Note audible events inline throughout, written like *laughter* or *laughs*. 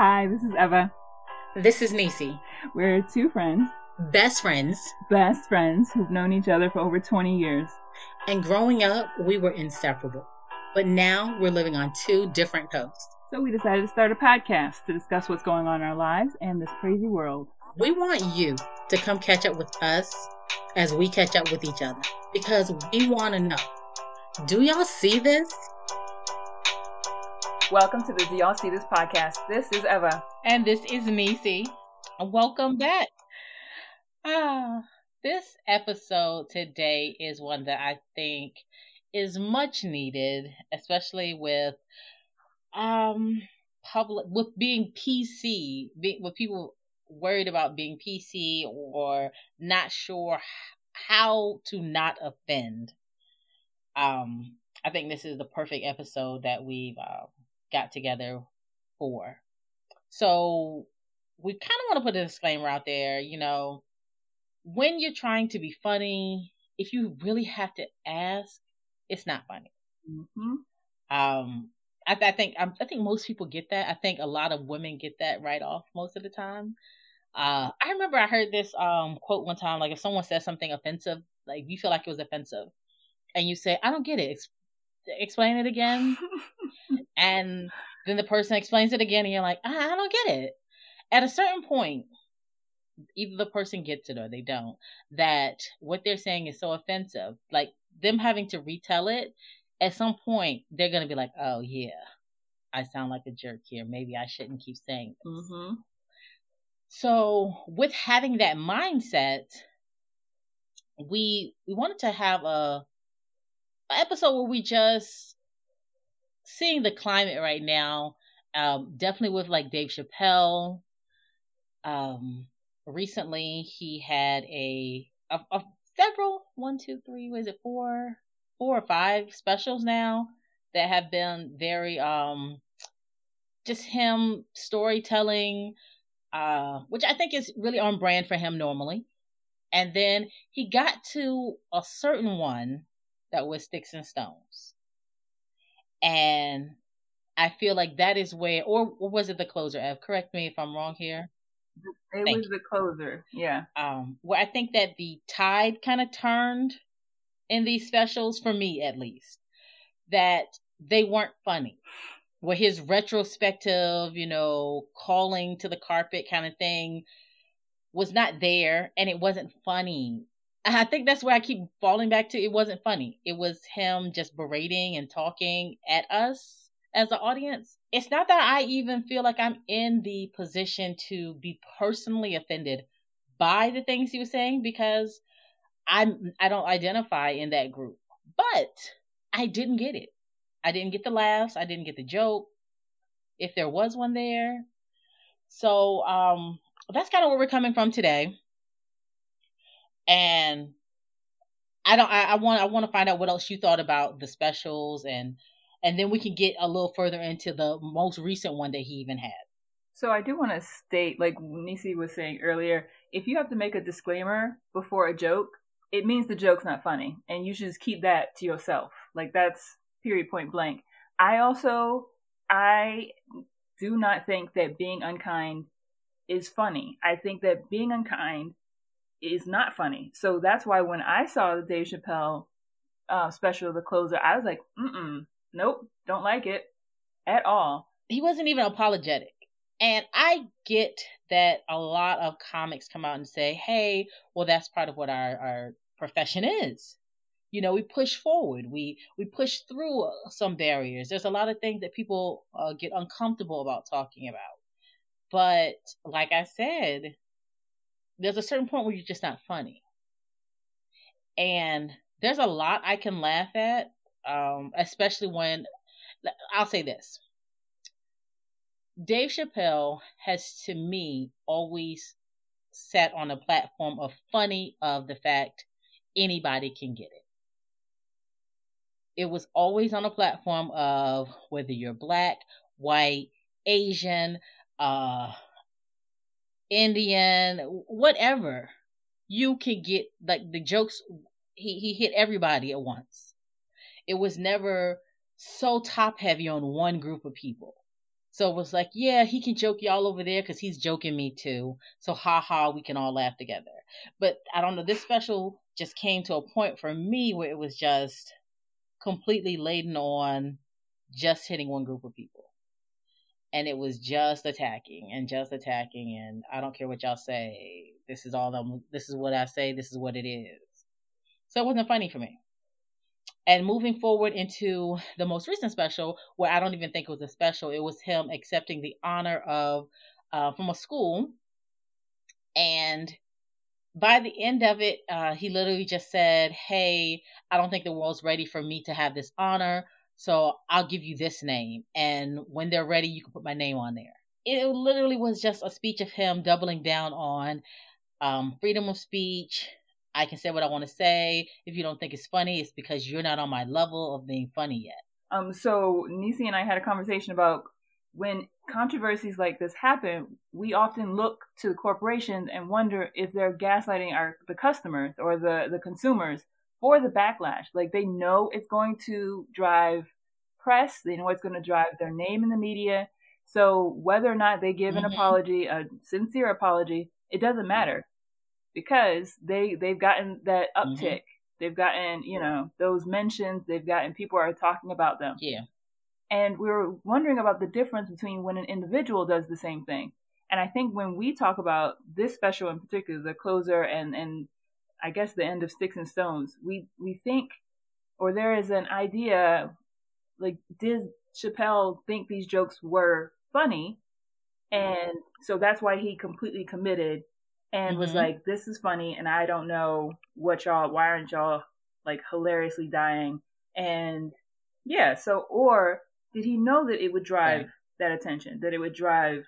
Hi, this is Eva. This is Nisi. We're two friends, Best friends. best friends who've known each other for over 20 years. And growing up, we were inseparable. But now we're living on two different coasts. So we decided to start a podcast to discuss what's going on in our lives and this crazy world. We want you to come catch up with us as we catch up with each other. Because we want to know do y'all see this? Welcome to the Do Y'all See This podcast. This is Eva. And this is Nisi. Welcome back. Ah, this episode today is one that I think is much needed, especially with um public with being PC, be, with people worried about being PC or not sure how to not offend. Um, I think this is the perfect episode that we've uh, got together for. So we kind of want to put a disclaimer out there, you know, when you're trying to be funny, if you really have to ask, it's not funny. Mm-hmm. Um, I, I think I, I think most people get that. I think a lot of women get that right off most of the time. Uh, I remember I heard this um quote one time, like if someone says something offensive, like you feel like it was offensive, and you say, "I don't get it," explain it again, *laughs* and then the person explains it again, and you're like, "I I don't get it." At a certain point, either the person gets it or they don't. That what they're saying is so offensive, like them having to retell it. At some point, they're gonna be like, "Oh yeah, I sound like a jerk here. Maybe I shouldn't keep saying this." Mm-hmm. So, with having that mindset, we we wanted to have a, a episode where we just seeing the climate right now. Um, definitely with like Dave Chappelle. Um, recently he had a, a, a several one, two, three, was it four, four or five specials now that have been very um just him storytelling uh, which I think is really on brand for him normally. And then he got to a certain one that was Sticks and Stones. And I feel like that is where, or, was it the closer, Ev? Correct me if I'm wrong here. It Thank was the closer. Yeah. Um, where I think that the tide kind of turned in these specials, for me at least, that they weren't funny where his retrospective, you know, calling to the carpet kind of thing was not there and it wasn't funny. I think that's where I keep falling back to. It wasn't funny. It was him just berating and talking at us as an audience. It's not that I even feel like I'm in the position to be personally offended by the things he was saying because I'm I don't identify in that group. But I didn't get it. I didn't get the laughs. I didn't get the joke, if there was one there. So um, that's kind of where we're coming from today. And I don't. I, I want. I want to find out what else you thought about the specials, and and then we can get a little further into the most recent one that he even had. So I do want to state, like Nisi was saying earlier, if you have to make a disclaimer before a joke, it means the joke's not funny, and you should just keep that to yourself. Like that's period point blank. I also I do not think that being unkind is funny. I think that being unkind is not funny. So that's why when I saw the Dave Chappelle uh, special, The Closer, I was like, mm nope, don't like it at all. He wasn't even apologetic. And I get that a lot of comics come out and say, hey, well, that's part of what our, our profession is you know we push forward we we push through some barriers there's a lot of things that people uh, get uncomfortable about talking about but like i said there's a certain point where you're just not funny. And there's a lot i can laugh at um, especially when i'll say this. Dave chappelle has to me always sat on a platform of funny of the fact anybody can get it. It was always on a platform of whether you're black, white, Asian, uh, Indian, whatever, you can get like the jokes. He he hit everybody at once. It was never so top heavy on one group of people. So it was like, yeah, he can joke y'all over there because he's joking me too. So ha ha, we can all laugh together. But I don't know, this special just came to a point for me where it was just completely laden on just hitting one group of people. And it was just attacking and just attacking and I don't care what y'all say. This is all I'm this is what I say, this is what it is. So it wasn't funny for me. And moving forward into the most recent special, where I don't even think it was a special, it was him accepting the honor of uh, from a school. And by the end of it, uh, he literally just said, Hey, I don't think the world's ready for me to have this honor. So I'll give you this name. And when they're ready, you can put my name on there. It literally was just a speech of him doubling down on um, freedom of speech, I can say what I want to say. If you don't think it's funny, it's because you're not on my level of being funny yet. Um, so Nisi and I had a conversation about when controversies like this happen, we often look to the corporations and wonder if they're gaslighting our the customers or the the consumers for the backlash. Like they know it's going to drive press, they know it's going to drive their name in the media. So whether or not they give an mm-hmm. apology, a sincere apology, it doesn't matter because they they've gotten that mm-hmm. uptick. Mm-hmm. They've gotten you know those mentions. They've gotten people are talking about them. Yeah. And we were wondering about the difference between when an individual does the same thing. And I think when we talk about this special in particular, the closer and and I guess the end of Sticks and Stones, we we think or there is an idea like did Chappelle think these jokes were funny? And so that's why he completely committed and mm-hmm. was like, "This is funny, and I don't know what y'all. Why aren't y'all like hilariously dying?" And yeah, so or did he know that it would drive right. that attention? That it would drive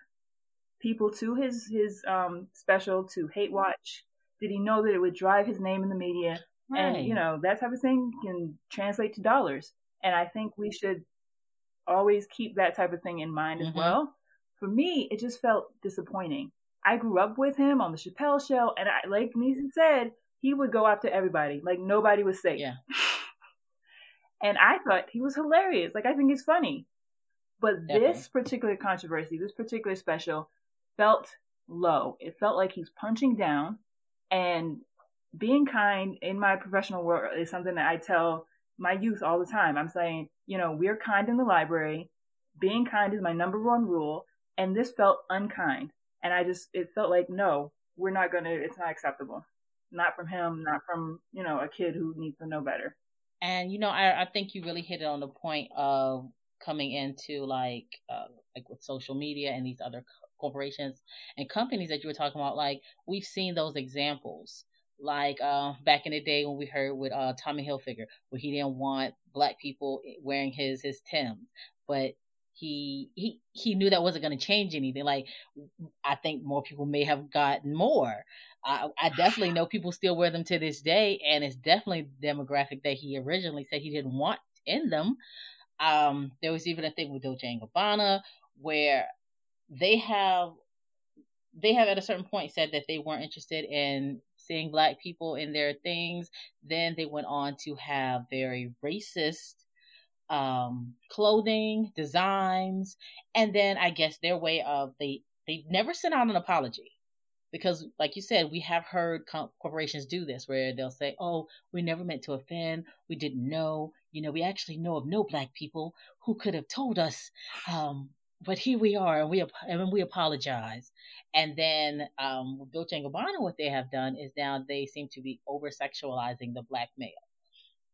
people to his his um special to hate watch? Did he know that it would drive his name in the media? Right. And you know that type of thing can translate to dollars. And I think we should always keep that type of thing in mind mm-hmm. as well. For me, it just felt disappointing I grew up with him on the Chappelle show, and I, like Nisi said, he would go after everybody. Like nobody was safe. Yeah. *laughs* and I thought he was hilarious. Like I think he's funny. But Definitely. this particular controversy, this particular special, felt low. It felt like he's punching down, and being kind in my professional world is something that I tell my youth all the time. I'm saying, you know, we're kind in the library. Being kind is my number one rule, and this felt unkind. And I just, it felt like, no, we're not going to, it's not acceptable. Not from him, not from, you know, a kid who needs to know better. And, you know, I, I think you really hit it on the point of coming into like, uh, like with social media and these other corporations and companies that you were talking about. Like, we've seen those examples like uh, back in the day when we heard with uh, Tommy Hilfiger, where he didn't want black people wearing his his Timbs, but he he he knew that wasn't going to change anything. Like I think more people may have gotten more. I, I definitely know people still wear them to this day, and it's definitely demographic that he originally said he didn't want in them. Um, there was even a thing with Dolce and Gabbana where they have they have at a certain point said that they weren't interested in seeing black people in their things. Then they went on to have very racist um, clothing designs, and then I guess their way of they they never sent out an apology because, like you said, we have heard corporations do this where they'll say, "Oh, we never meant to offend. We didn't know. You know, we actually know of no black people who could have told us." Um, but here we are, and we and we apologize. And then um, with Dolce and Gabbana, what they have done is now they seem to be over sexualizing the black male.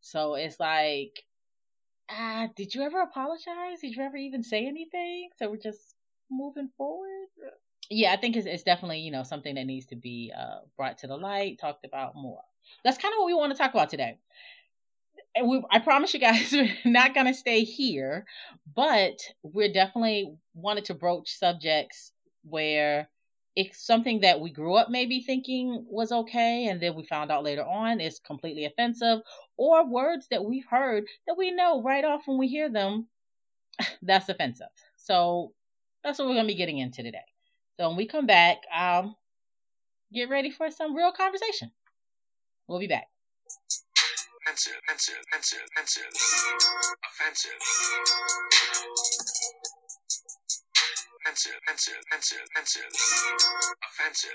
So it's like ah, did you ever apologize? Did you ever even say anything? So we're just moving forward. Yeah, I think it's, it's definitely you know something that needs to be uh, brought to the light, talked about more. That's kind of what we want to talk about today. We, I promise you guys, *laughs* we're not gonna stay here, but we're definitely wanted to broach subjects where it's something that we grew up maybe thinking was okay and then we found out later on is completely offensive or words that we've heard that we know right off when we hear them *laughs* that's offensive. So that's what we're going to be getting into today. So when we come back um get ready for some real conversation. We'll be back offensive offensive offensive offensive offensive offensive, offensive, offensive.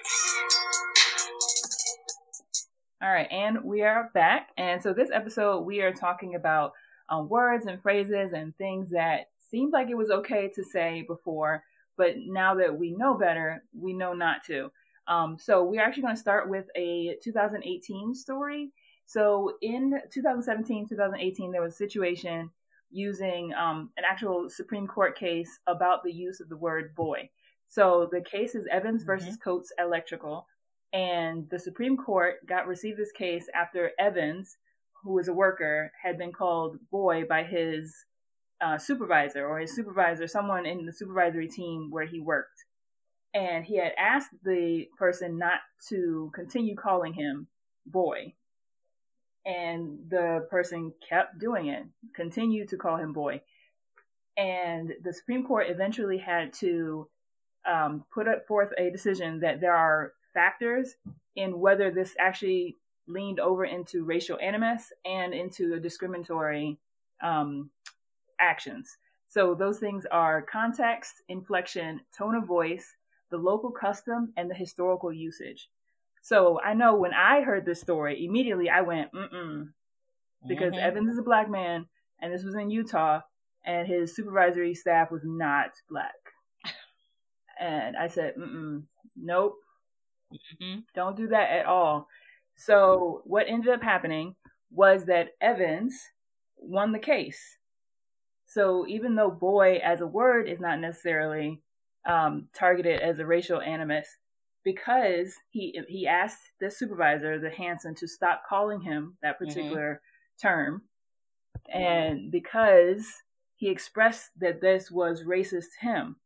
All right, and we are back. And so this episode, we are talking about um, words and phrases and things that seemed like it was okay to say before, but now that we know better, we know not to. Um, so we're actually going to start with a 2018 story. So in 2017, 2018, there was a situation using um, an actual Supreme Court case about the use of the word boy. So the case is Evans versus mm-hmm. Coates Electrical, and the Supreme Court got received this case after Evans, who was a worker, had been called boy by his uh, supervisor or his supervisor, someone in the supervisory team where he worked. And he had asked the person not to continue calling him boy. And the person kept doing it, continued to call him boy. And the Supreme Court eventually had to um, put forth a decision that there are factors in whether this actually leaned over into racial animus and into discriminatory um, actions. So those things are context, inflection, tone of voice, the local custom, and the historical usage. So I know when I heard this story, immediately I went, mm-mm, because mm-hmm. Evans is a black man, and this was in Utah, and his supervisory staff was not black. and I said, mm-mm, nope, mm-hmm. don't do that at all. So what ended up happening was that Evans won the case. So even though boy as a word is not necessarily um, targeted as a racial animus, because he he asked the supervisor, the Hanson, to stop calling him that mm-hmm. particular mm-hmm. term, and because he expressed that this was racist to him,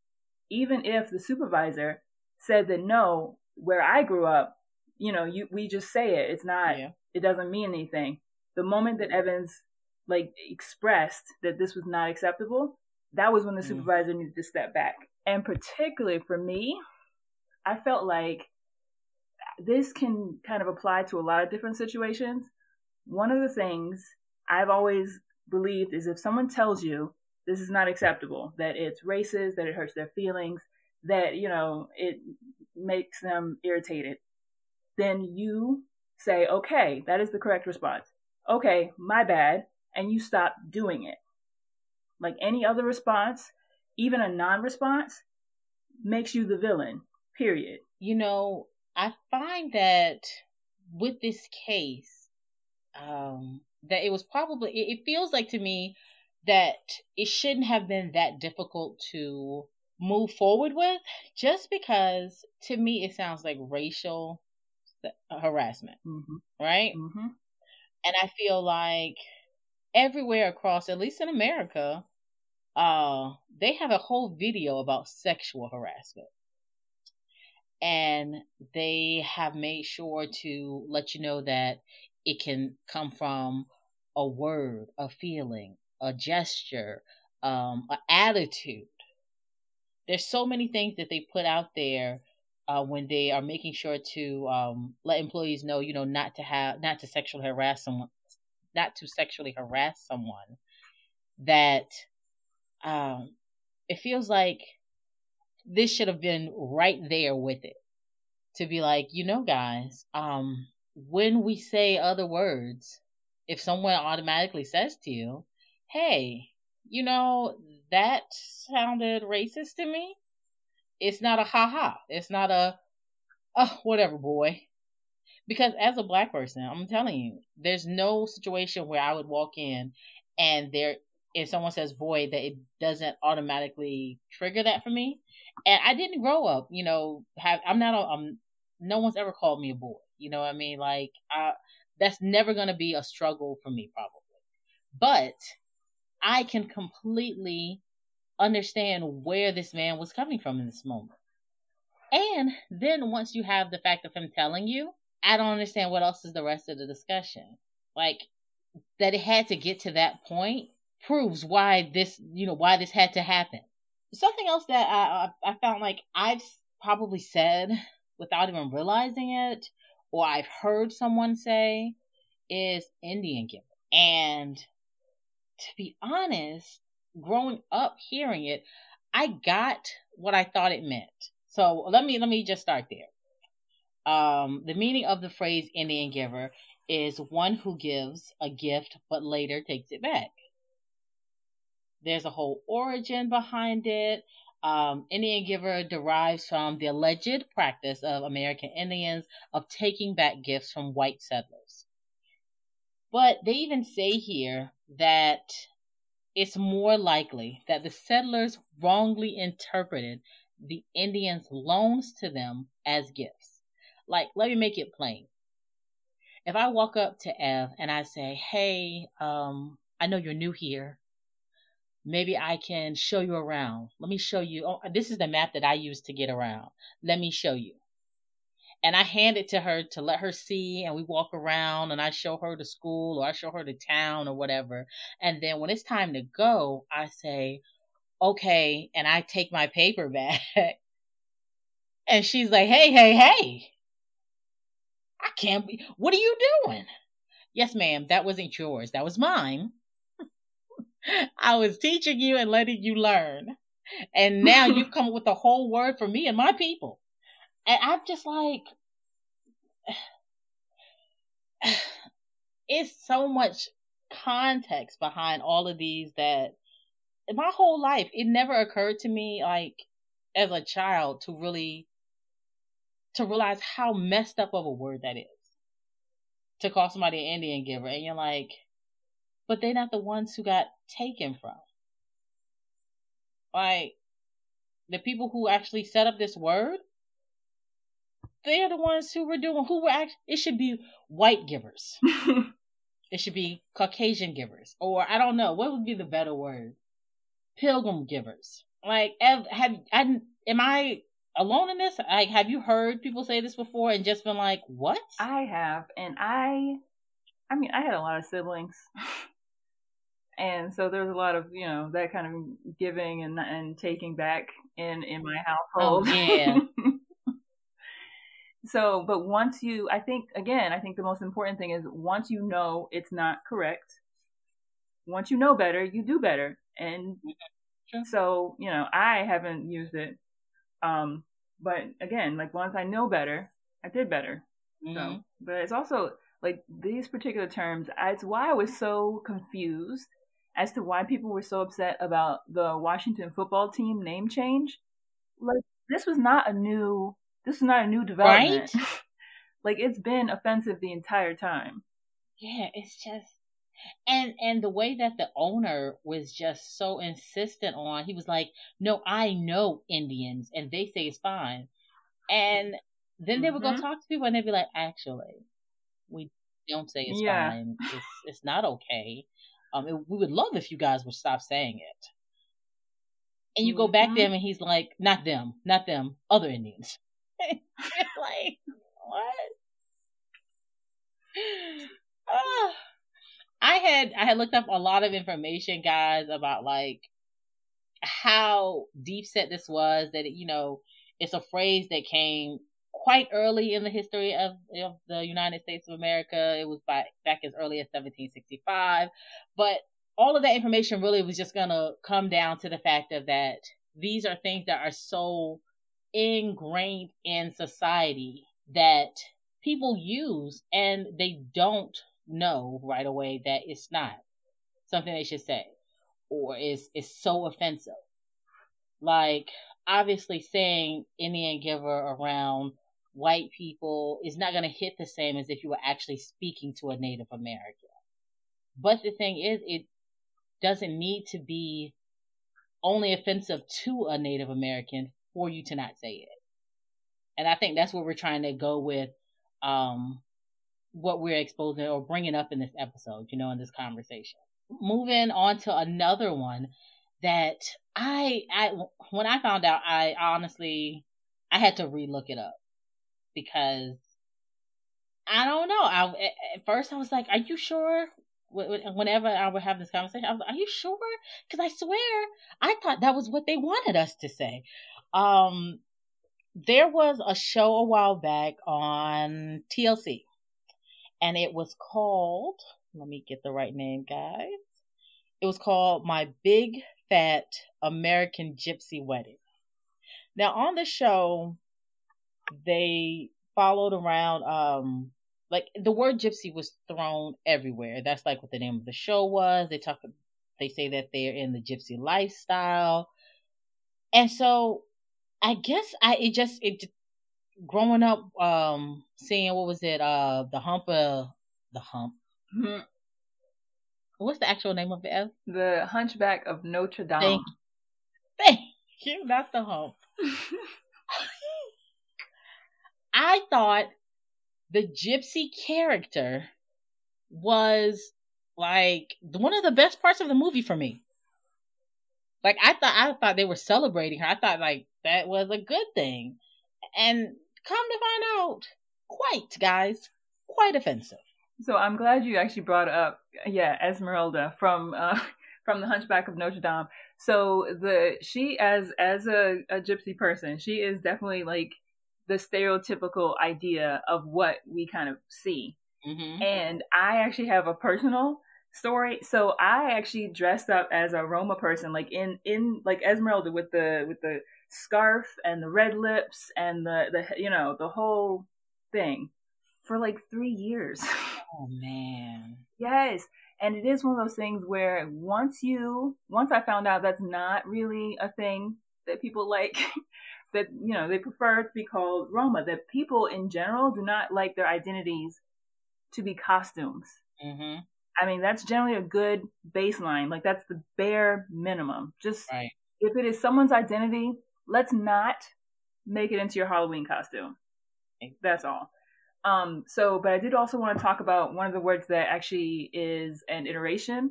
even if the supervisor said that no, where I grew up, you know, you we just say it. It's not. Yeah. It doesn't mean anything. The moment that Evans like expressed that this was not acceptable, that was when the mm. supervisor needed to step back. And particularly for me, I felt like this can kind of apply to a lot of different situations. One of the things I've always believed is if someone tells you this is not acceptable, that it's racist, that it hurts their feelings, that, you know, it makes them irritated, then you say, okay, that is the correct response. Okay, my bad and you stop doing it. Like any other response, even a non response, makes you the villain, period. You know, I find that with this case, um, that it was probably, it, it feels like to me that it shouldn't have been that difficult to move forward with just because to me it sounds like racial harassment, mm-hmm. right? Mm-hmm. And I feel like everywhere across, at least in America, uh, they have a whole video about sexual harassment. And they have made sure to let you know that it can come from a word, a feeling, a gesture, um, an attitude. There's so many things that they put out there uh, when they are making sure to um, let employees know, you know, not to have, not to sexually harass someone, not to sexually harass someone that um, it feels like this should have been right there with it to be like, you know, guys, um, when we say other words, if someone automatically says to you, hey, you know, that sounded racist to me, it's not a ha ha. It's not a, oh, whatever, boy. Because as a black person, I'm telling you, there's no situation where I would walk in and there if someone says boy that it doesn't automatically trigger that for me. And I didn't grow up, you know, have I'm not a um no one's ever called me a boy. You know what I mean? Like I that's never gonna be a struggle for me probably. But I can completely understand where this man was coming from in this moment. And then once you have the fact of him telling you, I don't understand what else is the rest of the discussion. Like that it had to get to that point proves why this, you know, why this had to happen. Something else that I I, found like I've probably said without even realizing it, or I've heard someone say, is Indian giver. And to be honest, growing up hearing it, I got what I thought it meant. So let me let me just start there. Um, the meaning of the phrase Indian giver is one who gives a gift but later takes it back. There's a whole origin behind it. Um, Indian giver derives from the alleged practice of American Indians of taking back gifts from white settlers. But they even say here that it's more likely that the settlers wrongly interpreted the Indians' loans to them as gifts. Like, let me make it plain. If I walk up to Ev and I say, Hey, um, I know you're new here. Maybe I can show you around. Let me show you. Oh, this is the map that I use to get around. Let me show you. And I hand it to her to let her see, and we walk around, and I show her the school, or I show her the town, or whatever. And then when it's time to go, I say, okay, and I take my paper *laughs* back. and she's like, hey, hey, hey. I can't be, what are you doing? Yes, ma'am, that wasn't yours. That was mine. I was teaching you and letting you learn. And now you've *laughs* come up with a whole word for me and my people. And I'm just like, it's so much context behind all of these that my whole life it never occurred to me like as a child to really to realize how messed up of a word that is to call somebody an Indian giver and you're like but they're not the ones who got taken from. Like, the people who actually set up this word, they're the ones who were doing, who were actually, it should be white givers. *laughs* it should be Caucasian givers. Or, I don't know, what would be the better word? Pilgrim givers. Like, have, have I, am I alone in this? Like, have you heard people say this before and just been like, what? I have, and I, I mean, I had a lot of siblings. *laughs* and so there's a lot of you know that kind of giving and and taking back in in my household. Oh, yeah. *laughs* so, but once you, I think again, I think the most important thing is once you know it's not correct. Once you know better, you do better, and so you know I haven't used it, um, but again, like once I know better, I did better. Mm-hmm. So, but it's also like these particular terms. It's why I was so confused as to why people were so upset about the Washington football team name change. Like this was not a new this is not a new development. Right? *laughs* like it's been offensive the entire time. Yeah, it's just and and the way that the owner was just so insistent on he was like, No, I know Indians and they say it's fine. And then they would mm-hmm. go talk to people and they'd be like, Actually, we don't say it's yeah. fine. It's it's not okay. Um, it, we would love if you guys would stop saying it. And you mm-hmm. go back mm-hmm. them, and he's like, not them, not them, other Indians. *laughs* like what? Uh, *sighs* I had I had looked up a lot of information, guys, about like how deep set this was. That it, you know, it's a phrase that came quite early in the history of, of the United States of America. It was by, back as early as 1765. But all of that information really was just going to come down to the fact of that these are things that are so ingrained in society that people use and they don't know right away that it's not something they should say or is is so offensive. Like obviously saying Indian giver around white people is not going to hit the same as if you were actually speaking to a Native American. But the thing is, it doesn't need to be only offensive to a Native American for you to not say it. And I think that's what we're trying to go with, um, what we're exposing or bringing up in this episode, you know, in this conversation. Moving on to another one that I, I, when I found out, I honestly, I had to relook it up because I don't know. I at first I was like, "Are you sure?" Whenever I would have this conversation, I was like, "Are you sure?" Because I swear I thought that was what they wanted us to say. Um, there was a show a while back on TLC, and it was called. Let me get the right name, guys. It was called My Big fat American gypsy wedding. Now on the show, they followed around um like the word gypsy was thrown everywhere. That's like what the name of the show was. They talk they say that they're in the gypsy lifestyle. And so I guess I it just it growing up um seeing what was it uh the hump uh the hump mm-hmm. what's the actual name of it the hunchback of notre dame thank, thank you not the hump *laughs* i thought the gypsy character was like one of the best parts of the movie for me like i thought i thought they were celebrating her i thought like that was a good thing and come to find out, quite, guys, quite offensive. So I'm glad you actually brought up, yeah, Esmeralda from uh, *laughs* from the Hunchback of Notre Dame. So the she as as a, a gypsy person, she is definitely like the stereotypical idea of what we kind of see. Mm-hmm. And I actually have a personal story. So I actually dressed up as a Roma person, like in in like Esmeralda with the with the scarf and the red lips and the the you know the whole thing for like three years. *laughs* Oh man. yes. And it is one of those things where once you once I found out that's not really a thing that people like *laughs* that you know they prefer to be called Roma that people in general do not like their identities to be costumes. Mm-hmm. I mean that's generally a good baseline. Like that's the bare minimum. Just right. if it is someone's identity, let's not make it into your Halloween costume. That's all. Um, so, but I did also want to talk about one of the words that actually is an iteration,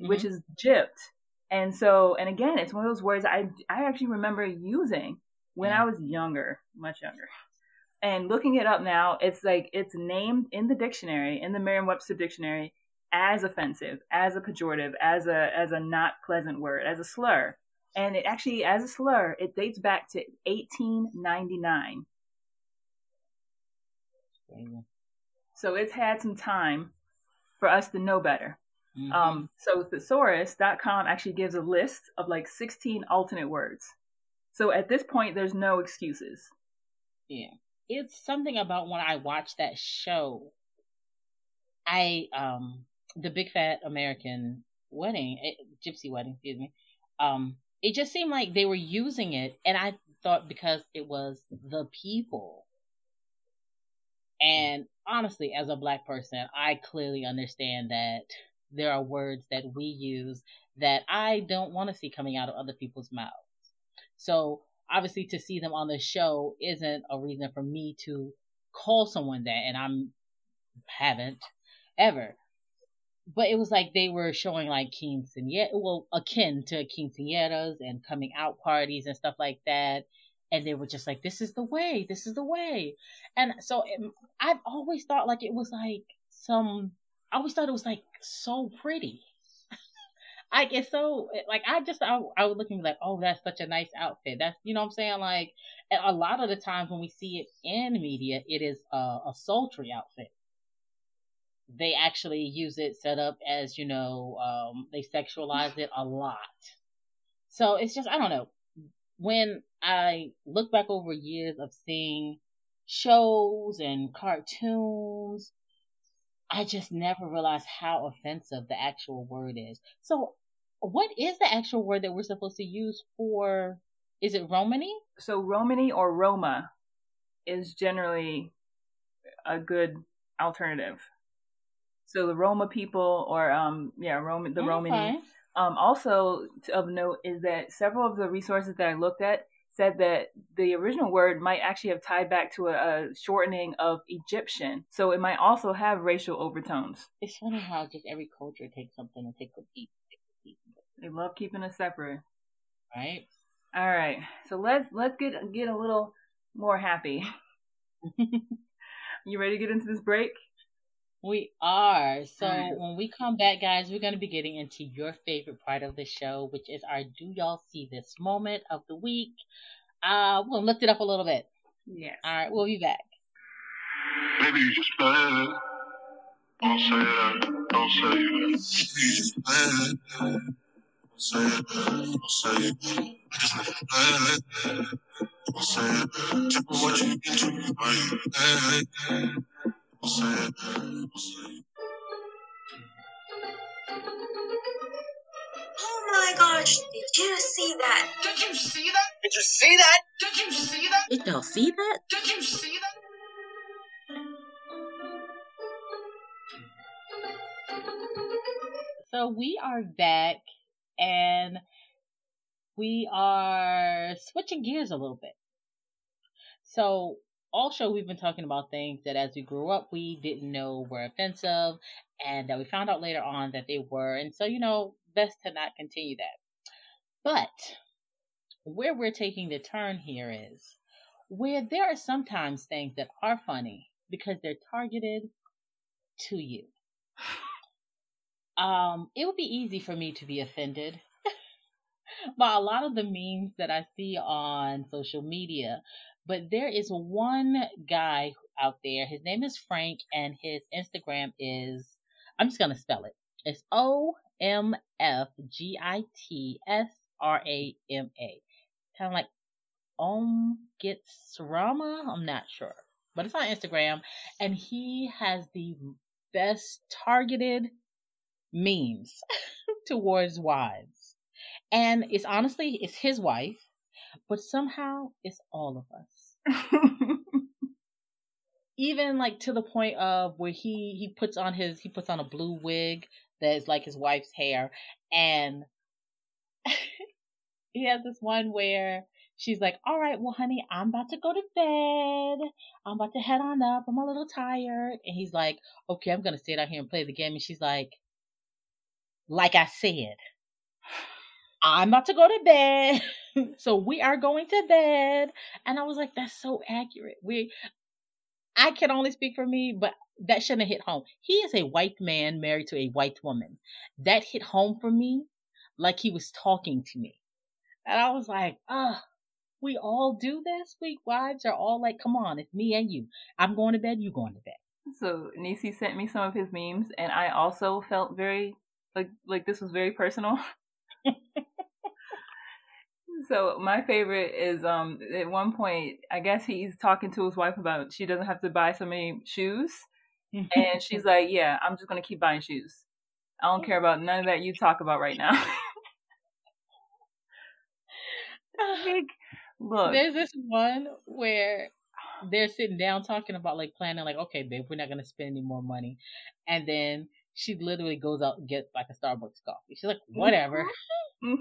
mm-hmm. which is gypped. And so, and again, it's one of those words I, I actually remember using when I was younger, much younger. And looking it up now, it's like it's named in the dictionary, in the Merriam-Webster dictionary, as offensive, as a pejorative, as a as a not pleasant word, as a slur and it actually, as a slur, it dates back to 1899. So it's had some time for us to know better. Mm-hmm. Um, so thesaurus.com actually gives a list of like 16 alternate words. So at this point, there's no excuses. Yeah. It's something about when I watched that show. I, um, the big fat American wedding, eh, gypsy wedding, excuse me. Um, it just seemed like they were using it and i thought because it was the people and honestly as a black person i clearly understand that there are words that we use that i don't want to see coming out of other people's mouths so obviously to see them on the show isn't a reason for me to call someone that and i'm haven't ever but it was like they were showing like quinceañeras, well, akin to quinceañeras and coming out parties and stuff like that. And they were just like, this is the way, this is the way. And so it, I've always thought like it was like some, I always thought it was like so pretty. I get so like I just I, I would look and be like, oh, that's such a nice outfit. That's you know what I'm saying. Like a lot of the times when we see it in media, it is a, a sultry outfit they actually use it set up as, you know, um, they sexualize it a lot. So it's just, I don't know. When I look back over years of seeing shows and cartoons, I just never realized how offensive the actual word is. So, what is the actual word that we're supposed to use for? Is it Romany? So, Romany or Roma is generally a good alternative. So the Roma people, or um, yeah, Roman, the okay. Romani. Um, also of note is that several of the resources that I looked at said that the original word might actually have tied back to a, a, shortening of Egyptian. So it might also have racial overtones. It's funny how just every culture takes something and takes a piece. They love keeping us separate. Right. All right. So let's let's get get a little more happy. *laughs* you ready to get into this break? We are. So when we come back, guys, we're going to be getting into your favorite part of the show, which is our Do Y'all See This moment of the week. Uh, we'll lift it up a little bit. Yes. All right, we'll be back. Maybe you just bad. Don't say that. Don't say that. You just. Say it, say it. I just never play. Say it. Tell me what you into. Are you hey? Say it, say it. Oh my gosh, did you see that? Did you see that? Did you see that? Did you see that? Did y'all see that? Did you see that? So we are back and we are switching gears a little bit. So also we've been talking about things that as we grew up we didn't know were offensive and that we found out later on that they were. And so, you know, best to not continue that. But where we're taking the turn here is where there are sometimes things that are funny because they're targeted to you. Um, it would be easy for me to be offended *laughs* by a lot of the memes that I see on social media. But there is one guy out there. His name is Frank, and his Instagram is I'm just gonna spell it. It's O M F G I T S R A M A. Kind of like Om Gets Rama. I'm not sure, but it's on Instagram, and he has the best targeted memes *laughs* towards wives. And it's honestly it's his wife, but somehow it's all of us. *laughs* Even like to the point of where he he puts on his he puts on a blue wig that is like his wife's hair and *laughs* he has this one where she's like, "All right, well, honey, I'm about to go to bed. I'm about to head on up. I'm a little tired." And he's like, "Okay, I'm gonna stay down here and play the game." And she's like, "Like I said, I'm about to go to bed, *laughs* so we are going to bed." And I was like, "That's so accurate." We, I can only speak for me, but that shouldn't have hit home. He is a white man married to a white woman. That hit home for me, like he was talking to me. And I was like, ah, we all do this. We wives are all like, come on, it's me and you. I'm going to bed, you going to bed. So Nisi sent me some of his memes, and I also felt very like like this was very personal. *laughs* so my favorite is um at one point I guess he's talking to his wife about she doesn't have to buy so many shoes, *laughs* and she's like, "Yeah, I'm just gonna keep buying shoes. I don't care about none of that you talk about right now." *laughs* like, look, There's this one where they're sitting down talking about like planning, like, okay, babe, we're not gonna spend any more money, and then she literally goes out and gets like a Starbucks coffee. She's like, whatever. hmm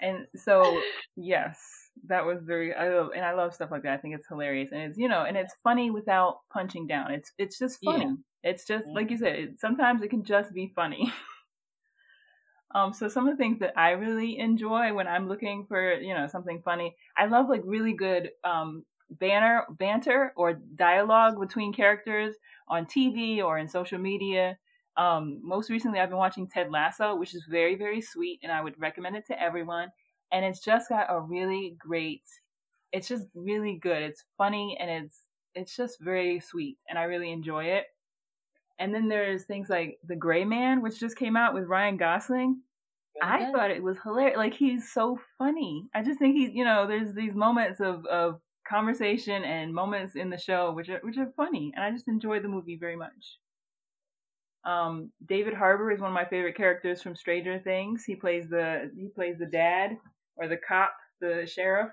And so, yes, that was very. I love, and I love stuff like that. I think it's hilarious, and it's you know, and it's funny without punching down. It's it's just funny. Yeah. It's just like you said. It, sometimes it can just be funny. *laughs* um, so some of the things that I really enjoy when I'm looking for you know something funny, I love like really good um banner banter or dialogue between characters on TV or in social media. Um, most recently, I've been watching Ted Lasso, which is very, very sweet, and I would recommend it to everyone. And it's just got a really great. It's just really good. It's funny and it's it's just very sweet, and I really enjoy it. And then there's things like The Gray Man, which just came out with Ryan Gosling. I thought it was hilarious. Like he's so funny. I just think he's, you know, there's these moments of of conversation and moments in the show which are which are funny, and I just enjoy the movie very much. Um, David Harbour is one of my favorite characters from Stranger Things. He plays the he plays the dad or the cop, the sheriff.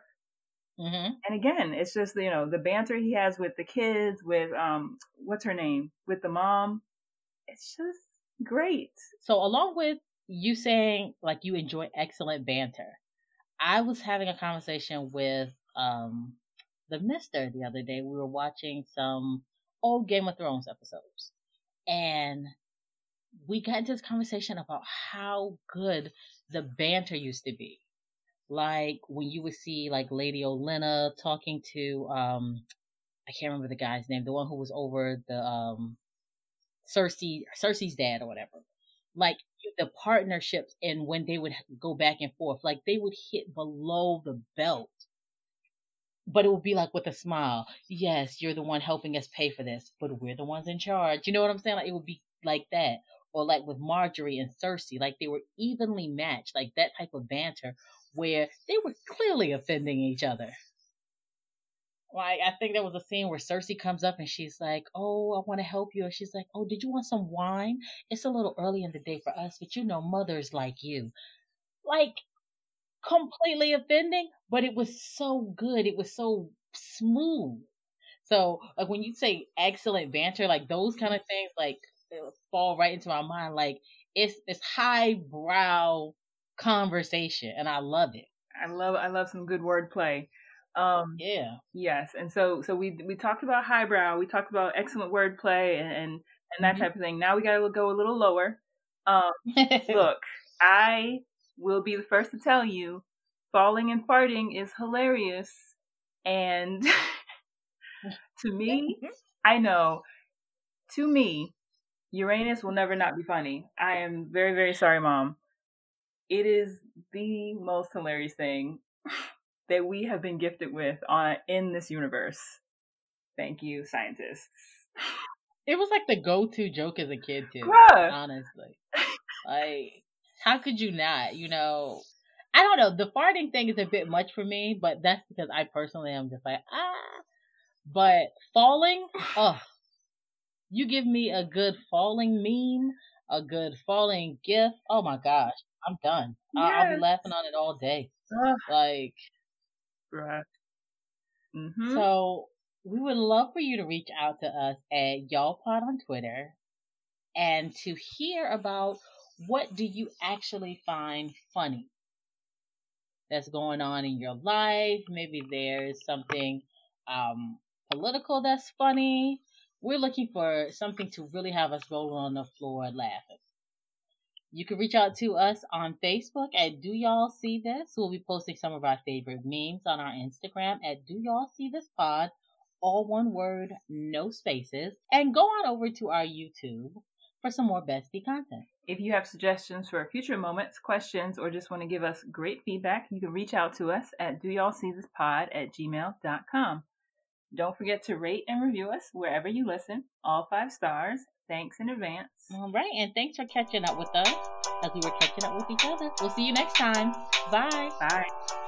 hmm And again, it's just you know the banter he has with the kids, with um, what's her name, with the mom. It's just great. So along with you saying like you enjoy excellent banter, I was having a conversation with um the Mister the other day. We were watching some old Game of Thrones episodes, and we got into this conversation about how good the banter used to be. Like when you would see like Lady Olenna talking to um I can't remember the guy's name, the one who was over the um Cersei Cersei's dad or whatever. Like the partnerships and when they would go back and forth, like they would hit below the belt. But it would be like with a smile. Yes, you're the one helping us pay for this, but we're the ones in charge. You know what I'm saying? Like it would be like that. or like with Margaery and Cersei, like they were evenly matched, like that type of banter where they were clearly offending each other. Like I think there was a scene where Cersei comes up and she's like, "Oh, I want to help you," and she's like, "Oh, did you want some wine? It's a little early in the day for us, but you know, mothers like you." Like completely offending, but it was so good. It was so smooth. So, like when you say excellent banter, like those kind of things, like fall right into my mind. Like it's it's highbrow conversation, and I love it. I love I love some good wordplay. Um, Yeah. yes, and so so we we talked about highbrow, we talked about excellent wordplay and and, and that Mhm. type of thing. Now we got to go a little lower. Um, *laughs* look, I will be the first to tell you, falling and farting is hilarious, and *laughs* to me, *laughs* I know, to me, Uranus will never not be funny. I am very very sorry, mom. It is the most hilarious thing *laughs* that we have been gifted with on in this universe. Thank you, scientists. it was like the go-to joke as a kid too. Bruh. Honestly, like how could you not? You know, I don't know. The farting thing is a bit much for me, but that's because I personally am just like ah. But falling, *sighs* oh, you give me a good falling meme, a good falling gif. Oh my gosh, I'm done. I- I'll be laughing on it all day. Ugh, Like bruh. Mhm. So we would love for you to reach out to us at y'allpod on Twitter and to hear about what do you actually find funny that's going on in your life. Maybe there's something um, political that's funny. We're looking for something to really have us roll on the floor laughing. You can reach out to us on Facebook at Do Y'all See This? We'll be posting some of our favorite memes on our Instagram at Do Y'all See This Pod, all one word, no spaces. And go on over to our YouTube for some more bestie content. If you have suggestions for future moments, questions, or just want to give us great feedback, you can reach out to us at do y'all see this pod at gmail.com. Don't forget to rate and review us wherever you listen, all five stars. Thanks in advance. All right, and thanks for catching up with us as we were catching up with each other. We'll see you next time. Bye. Bye.